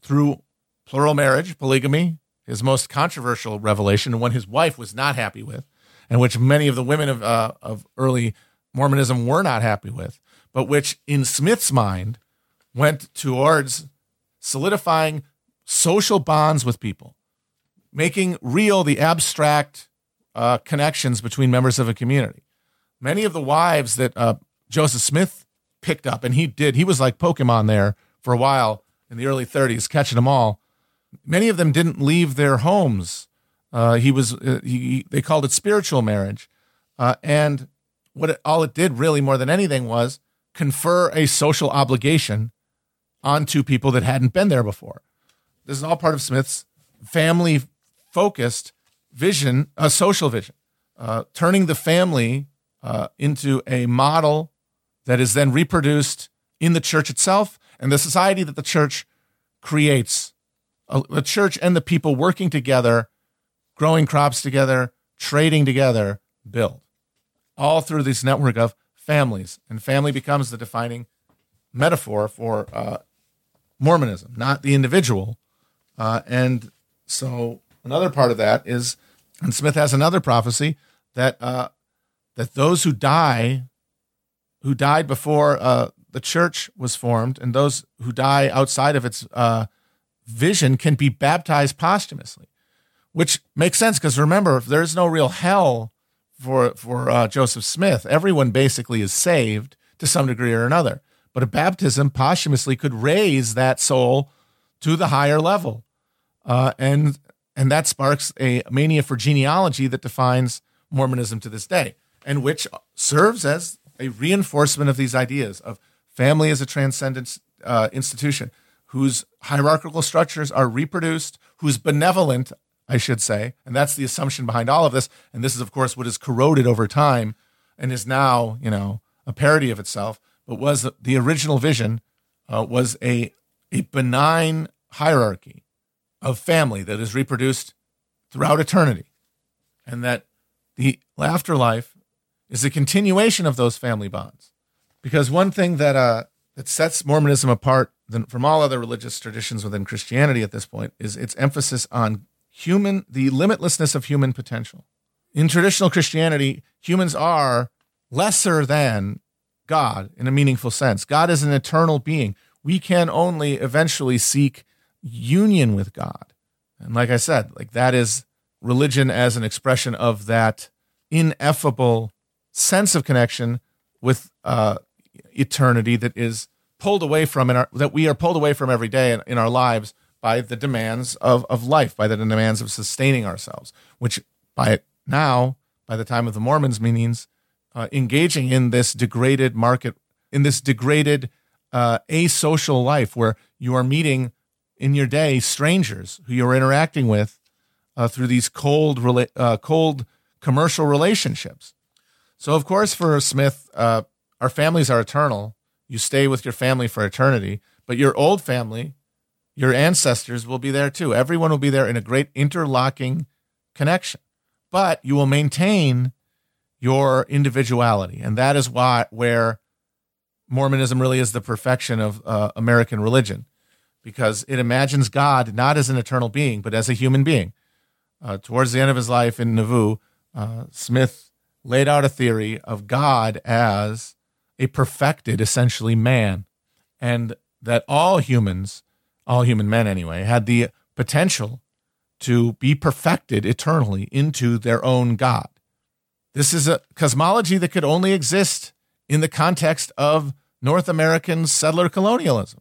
through plural marriage, polygamy, his most controversial revelation, one his wife was not happy with, and which many of the women of, uh, of early Mormonism were not happy with, but which in Smith's mind went towards solidifying social bonds with people, making real the abstract uh, connections between members of a community. Many of the wives that uh, Joseph Smith picked up, and he did, he was like Pokemon there for a while in the early 30s, catching them all. Many of them didn't leave their homes. Uh, he was, uh, he, they called it spiritual marriage. Uh, and what it, all it did really more than anything was confer a social obligation onto people that hadn't been there before. This is all part of Smith's family focused vision, a social vision, uh, turning the family uh, into a model that is then reproduced in the church itself and the society that the church creates. Uh, the church and the people working together, growing crops together, trading together, build all through this network of families. And family becomes the defining metaphor for uh, Mormonism, not the individual. Uh, and so another part of that is, and Smith has another prophecy that uh, that those who die, who died before uh, the church was formed, and those who die outside of its uh, vision can be baptized posthumously, which makes sense because remember, there is no real hell for for uh, Joseph Smith. Everyone basically is saved to some degree or another. But a baptism posthumously could raise that soul to the higher level, uh, and and that sparks a mania for genealogy that defines Mormonism to this day, and which serves as a reinforcement of these ideas of family as a transcendent uh, institution, whose hierarchical structures are reproduced, whose benevolent I should say. And that's the assumption behind all of this. And this is, of course, what is corroded over time and is now, you know, a parody of itself. But was the original vision uh, was a a benign hierarchy of family that is reproduced throughout eternity, and that the afterlife is a continuation of those family bonds. Because one thing that uh, that sets Mormonism apart than, from all other religious traditions within Christianity at this point is its emphasis on human the limitlessness of human potential. In traditional Christianity, humans are lesser than God in a meaningful sense. God is an eternal being. We can only eventually seek union with God. And like I said, like that is religion as an expression of that ineffable sense of connection with uh, eternity that is pulled away from in our that we are pulled away from every day in, in our lives by the demands of, of life, by the demands of sustaining ourselves, which by now, by the time of the Mormons meanings, uh, engaging in this degraded market, in this degraded uh, asocial life where you are meeting in your day strangers who you're interacting with uh, through these cold, uh, cold commercial relationships. So, of course, for Smith, uh, our families are eternal. You stay with your family for eternity, but your old family your ancestors will be there too. Everyone will be there in a great interlocking connection, but you will maintain your individuality. And that is why, where Mormonism really is the perfection of uh, American religion, because it imagines God not as an eternal being, but as a human being. Uh, towards the end of his life in Nauvoo, uh, Smith laid out a theory of God as a perfected, essentially, man, and that all humans all human men anyway, had the potential to be perfected eternally into their own God. This is a cosmology that could only exist in the context of North American settler colonialism.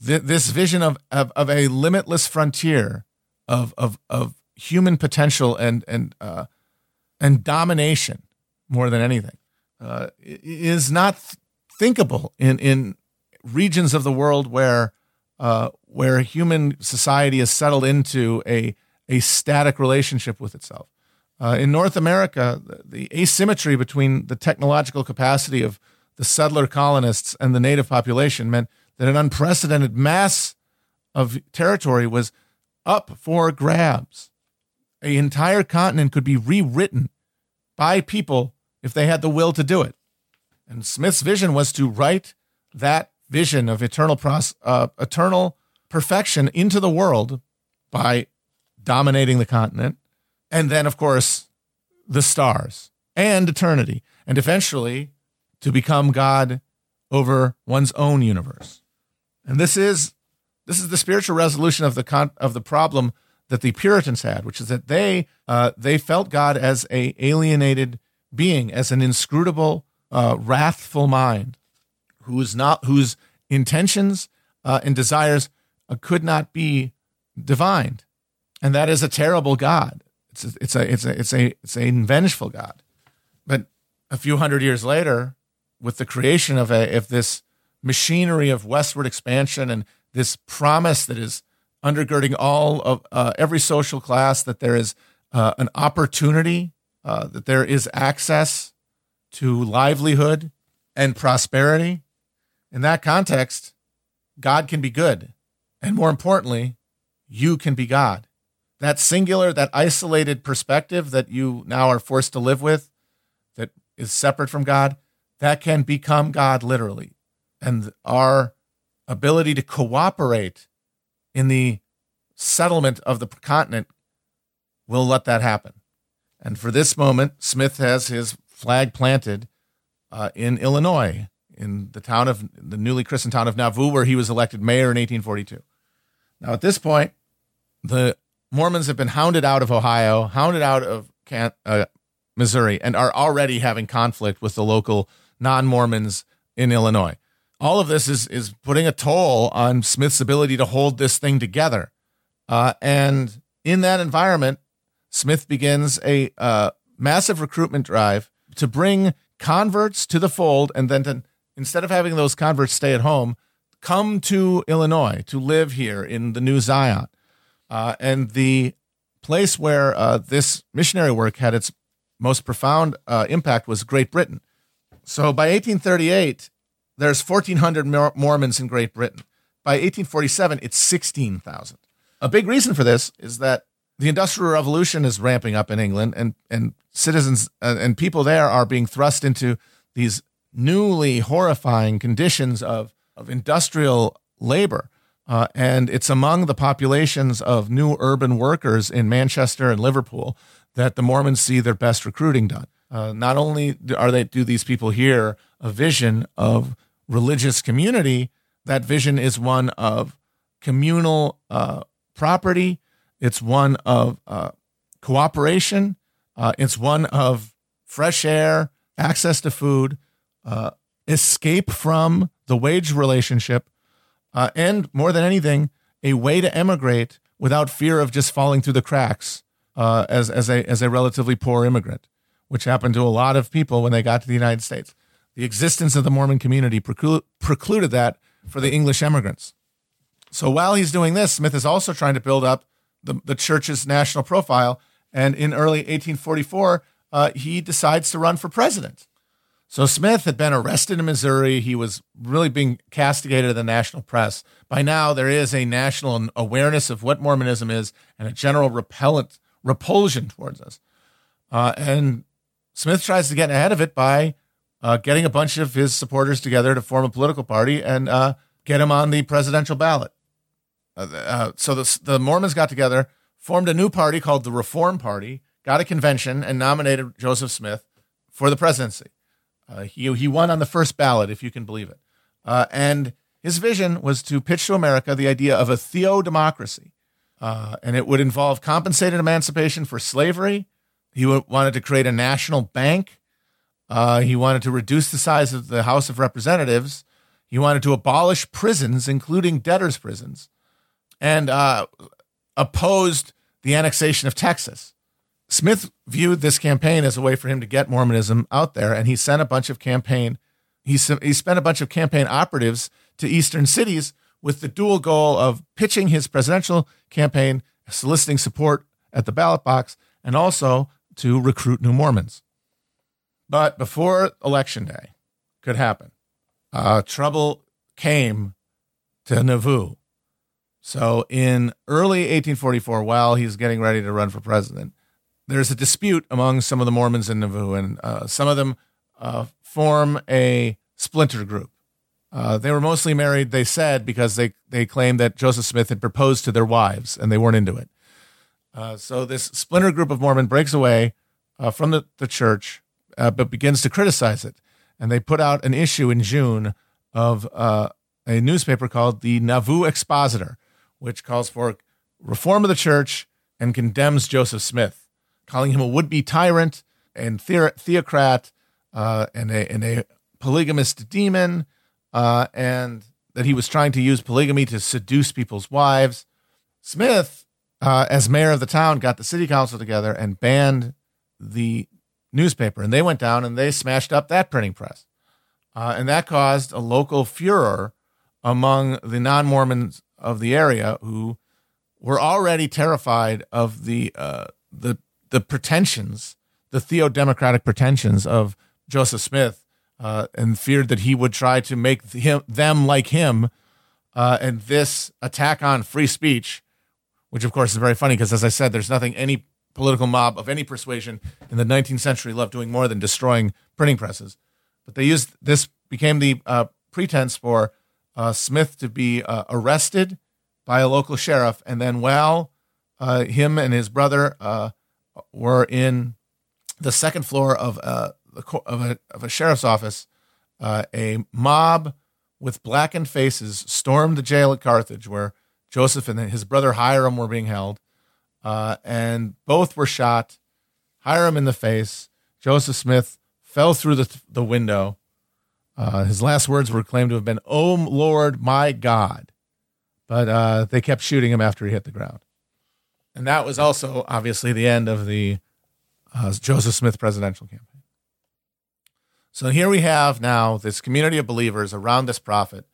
This vision of, of, of a limitless frontier of, of, of human potential and, and, uh, and domination more than anything uh, is not thinkable in, in regions of the world where uh, where human society is settled into a, a static relationship with itself. Uh, in North America, the, the asymmetry between the technological capacity of the settler colonists and the native population meant that an unprecedented mass of territory was up for grabs. An entire continent could be rewritten by people if they had the will to do it. And Smith's vision was to write that vision of eternal pros- uh, eternal perfection into the world by dominating the continent, and then of course the stars and eternity, and eventually to become God over one's own universe. And this is This is the spiritual resolution of the con- of the problem that the Puritans had, which is that they uh, they felt God as a alienated being, as an inscrutable, uh, wrathful mind, who is not whose intentions uh, and desires uh, could not be divined, and that is a terrible God. It's a, it's a it's a it's a it's a vengeful God. But a few hundred years later, with the creation of a of this machinery of westward expansion and this promise that is undergirding all of uh, every social class that there is uh, an opportunity, uh, that there is access to livelihood and prosperity. In that context, God can be good. And more importantly, you can be God. That singular, that isolated perspective that you now are forced to live with, that is separate from God, that can become God literally. And our ability to cooperate in the settlement of the continent will let that happen. And for this moment, Smith has his flag planted uh, in Illinois, in the town of the newly christened town of Nauvoo, where he was elected mayor in 1842. Now, at this point, the Mormons have been hounded out of Ohio, hounded out of uh, Missouri, and are already having conflict with the local non Mormons in Illinois all of this is is putting a toll on Smith's ability to hold this thing together. Uh, and in that environment, Smith begins a uh, massive recruitment drive to bring converts to the fold, and then to, instead of having those converts stay at home, come to Illinois to live here in the New Zion. Uh, and the place where uh, this missionary work had its most profound uh, impact was Great Britain. So by 1838, there's 1,400 Mormons in Great Britain. By 1847, it's 16,000. A big reason for this is that the Industrial Revolution is ramping up in England, and, and citizens uh, and people there are being thrust into these newly horrifying conditions of, of industrial labor. Uh, and it's among the populations of new urban workers in Manchester and Liverpool that the Mormons see their best recruiting done. Uh, not only are they do these people here a vision of religious community, that vision is one of communal uh, property. It's one of uh, cooperation. Uh, it's one of fresh air, access to food, uh, escape from the wage relationship, uh, and more than anything, a way to emigrate without fear of just falling through the cracks uh, as, as, a, as a relatively poor immigrant, which happened to a lot of people when they got to the United States. The existence of the Mormon community precluded that for the English immigrants. So while he's doing this, Smith is also trying to build up the, the church's national profile. And in early 1844, uh, he decides to run for president. So Smith had been arrested in Missouri. He was really being castigated in the national press. By now, there is a national awareness of what Mormonism is and a general repellent repulsion towards us. Uh, and Smith tries to get ahead of it by uh, getting a bunch of his supporters together to form a political party and uh, get him on the presidential ballot. Uh, uh, so the, the Mormons got together, formed a new party called the Reform Party, got a convention, and nominated Joseph Smith for the presidency. Uh, he, he won on the first ballot, if you can believe it. Uh, and his vision was to pitch to America the idea of a theodemocracy. and it would involve compensated emancipation for slavery. He wanted to create a national bank he wanted to reduce the size of the House of Representatives. He wanted to abolish prisons, including debtors' prisons, and uh, opposed the annexation of Texas. Smith viewed this campaign as a way for him to get Mormonism out there, and he sent a bunch of campaign. He, he spent a bunch of campaign operatives to eastern cities with the dual goal of pitching his presidential campaign, soliciting support at the ballot box, and also to recruit new Mormons. But before election day could happen, uh, trouble came to Nauvoo. So in early 1844, while he's getting ready to run for president, there's a dispute among some of the Mormons in Nauvoo, and uh, some of them uh, form a splinter group. Uh, they were mostly married, they said, because they, they claimed that Joseph Smith had proposed to their wives and they weren't into it. Uh, so this splinter group of Mormon breaks away uh, from the, the church uh, but begins to criticize it. And they put out an issue in June of a newspaper called the Nauvoo Expositor, which calls for reform of the church and condemns Joseph Smith, calling him a would-be tyrant and theocrat uh, and a and a polygamist demon, uh, and that he was trying to use polygamy to seduce people's wives. Smith, uh, as mayor of the town, got the city council together and banned the newspaper, and they went down and they smashed up that printing press, uh, and that caused a local furor among the non-Mormons of the area who were already terrified of the uh, the the pretensions, the theo-democratic pretensions of Joseph Smith, uh, and feared that he would try to make him them like him. Uh, and this attack on free speech, which of course is very funny because, as I said, there's nothing any political mob of any persuasion in the 19th century loved doing more than destroying printing presses. But they used this became the uh, pretense for uh, Smith to be uh, arrested by a local sheriff, and then while uh, him and his brother uh, were in the second floor of uh, a, of a, of a sheriff's office, uh, a mob with blackened faces stormed the jail at Carthage, where Joseph and his brother Hyrum were being held, uh, and both were shot. Hyrum in the face. Joseph Smith fell through the the window. Uh, his last words were claimed to have been, "Oh Lord, my God." but uh, they kept shooting him after he hit the ground. And that was also obviously the end of the uh, Joseph Smith presidential campaign. So here we have now this community of believers around this prophet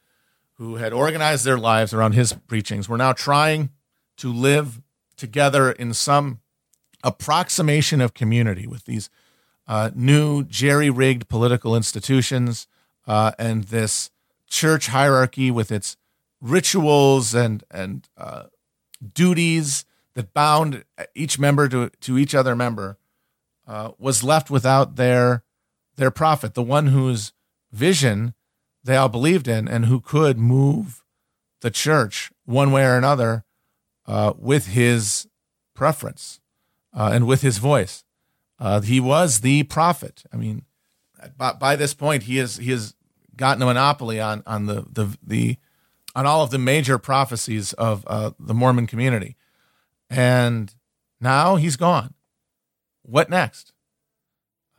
who had organized their lives around his preachings. We're now trying to live together in some approximation of community with these uh, new jerry rigged political institutions uh, and this church hierarchy with its rituals and and uh, duties that bound each member to to each other member uh, was left without their their prophet, the one whose vision they all believed in and who could move the church one way or another uh, with his preference uh, and with his voice. Uh, he was the prophet. I mean, by, by this point, he is he has gotten a monopoly on on the the the on all of the major prophecies of uh, the Mormon community. And now he's gone. What next?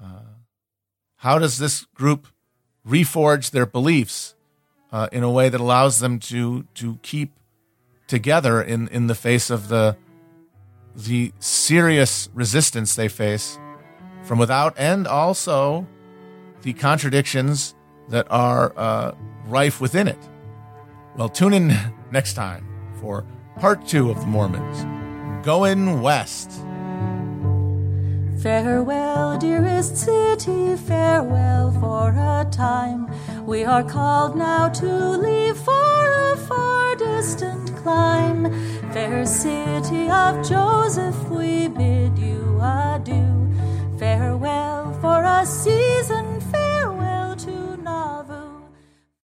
Uh, how does this group reforge their beliefs uh, in a way that allows them to to keep together in, in the face of the the serious resistance they face from without, and also the contradictions that are uh, rife within it? Well, tune in next time for part two of the Mormons going west. Farewell, dearest city, farewell for a time. We are called now to leave for a far distant clime. Fair city of Joseph, we bid you adieu. Farewell for a sea Love.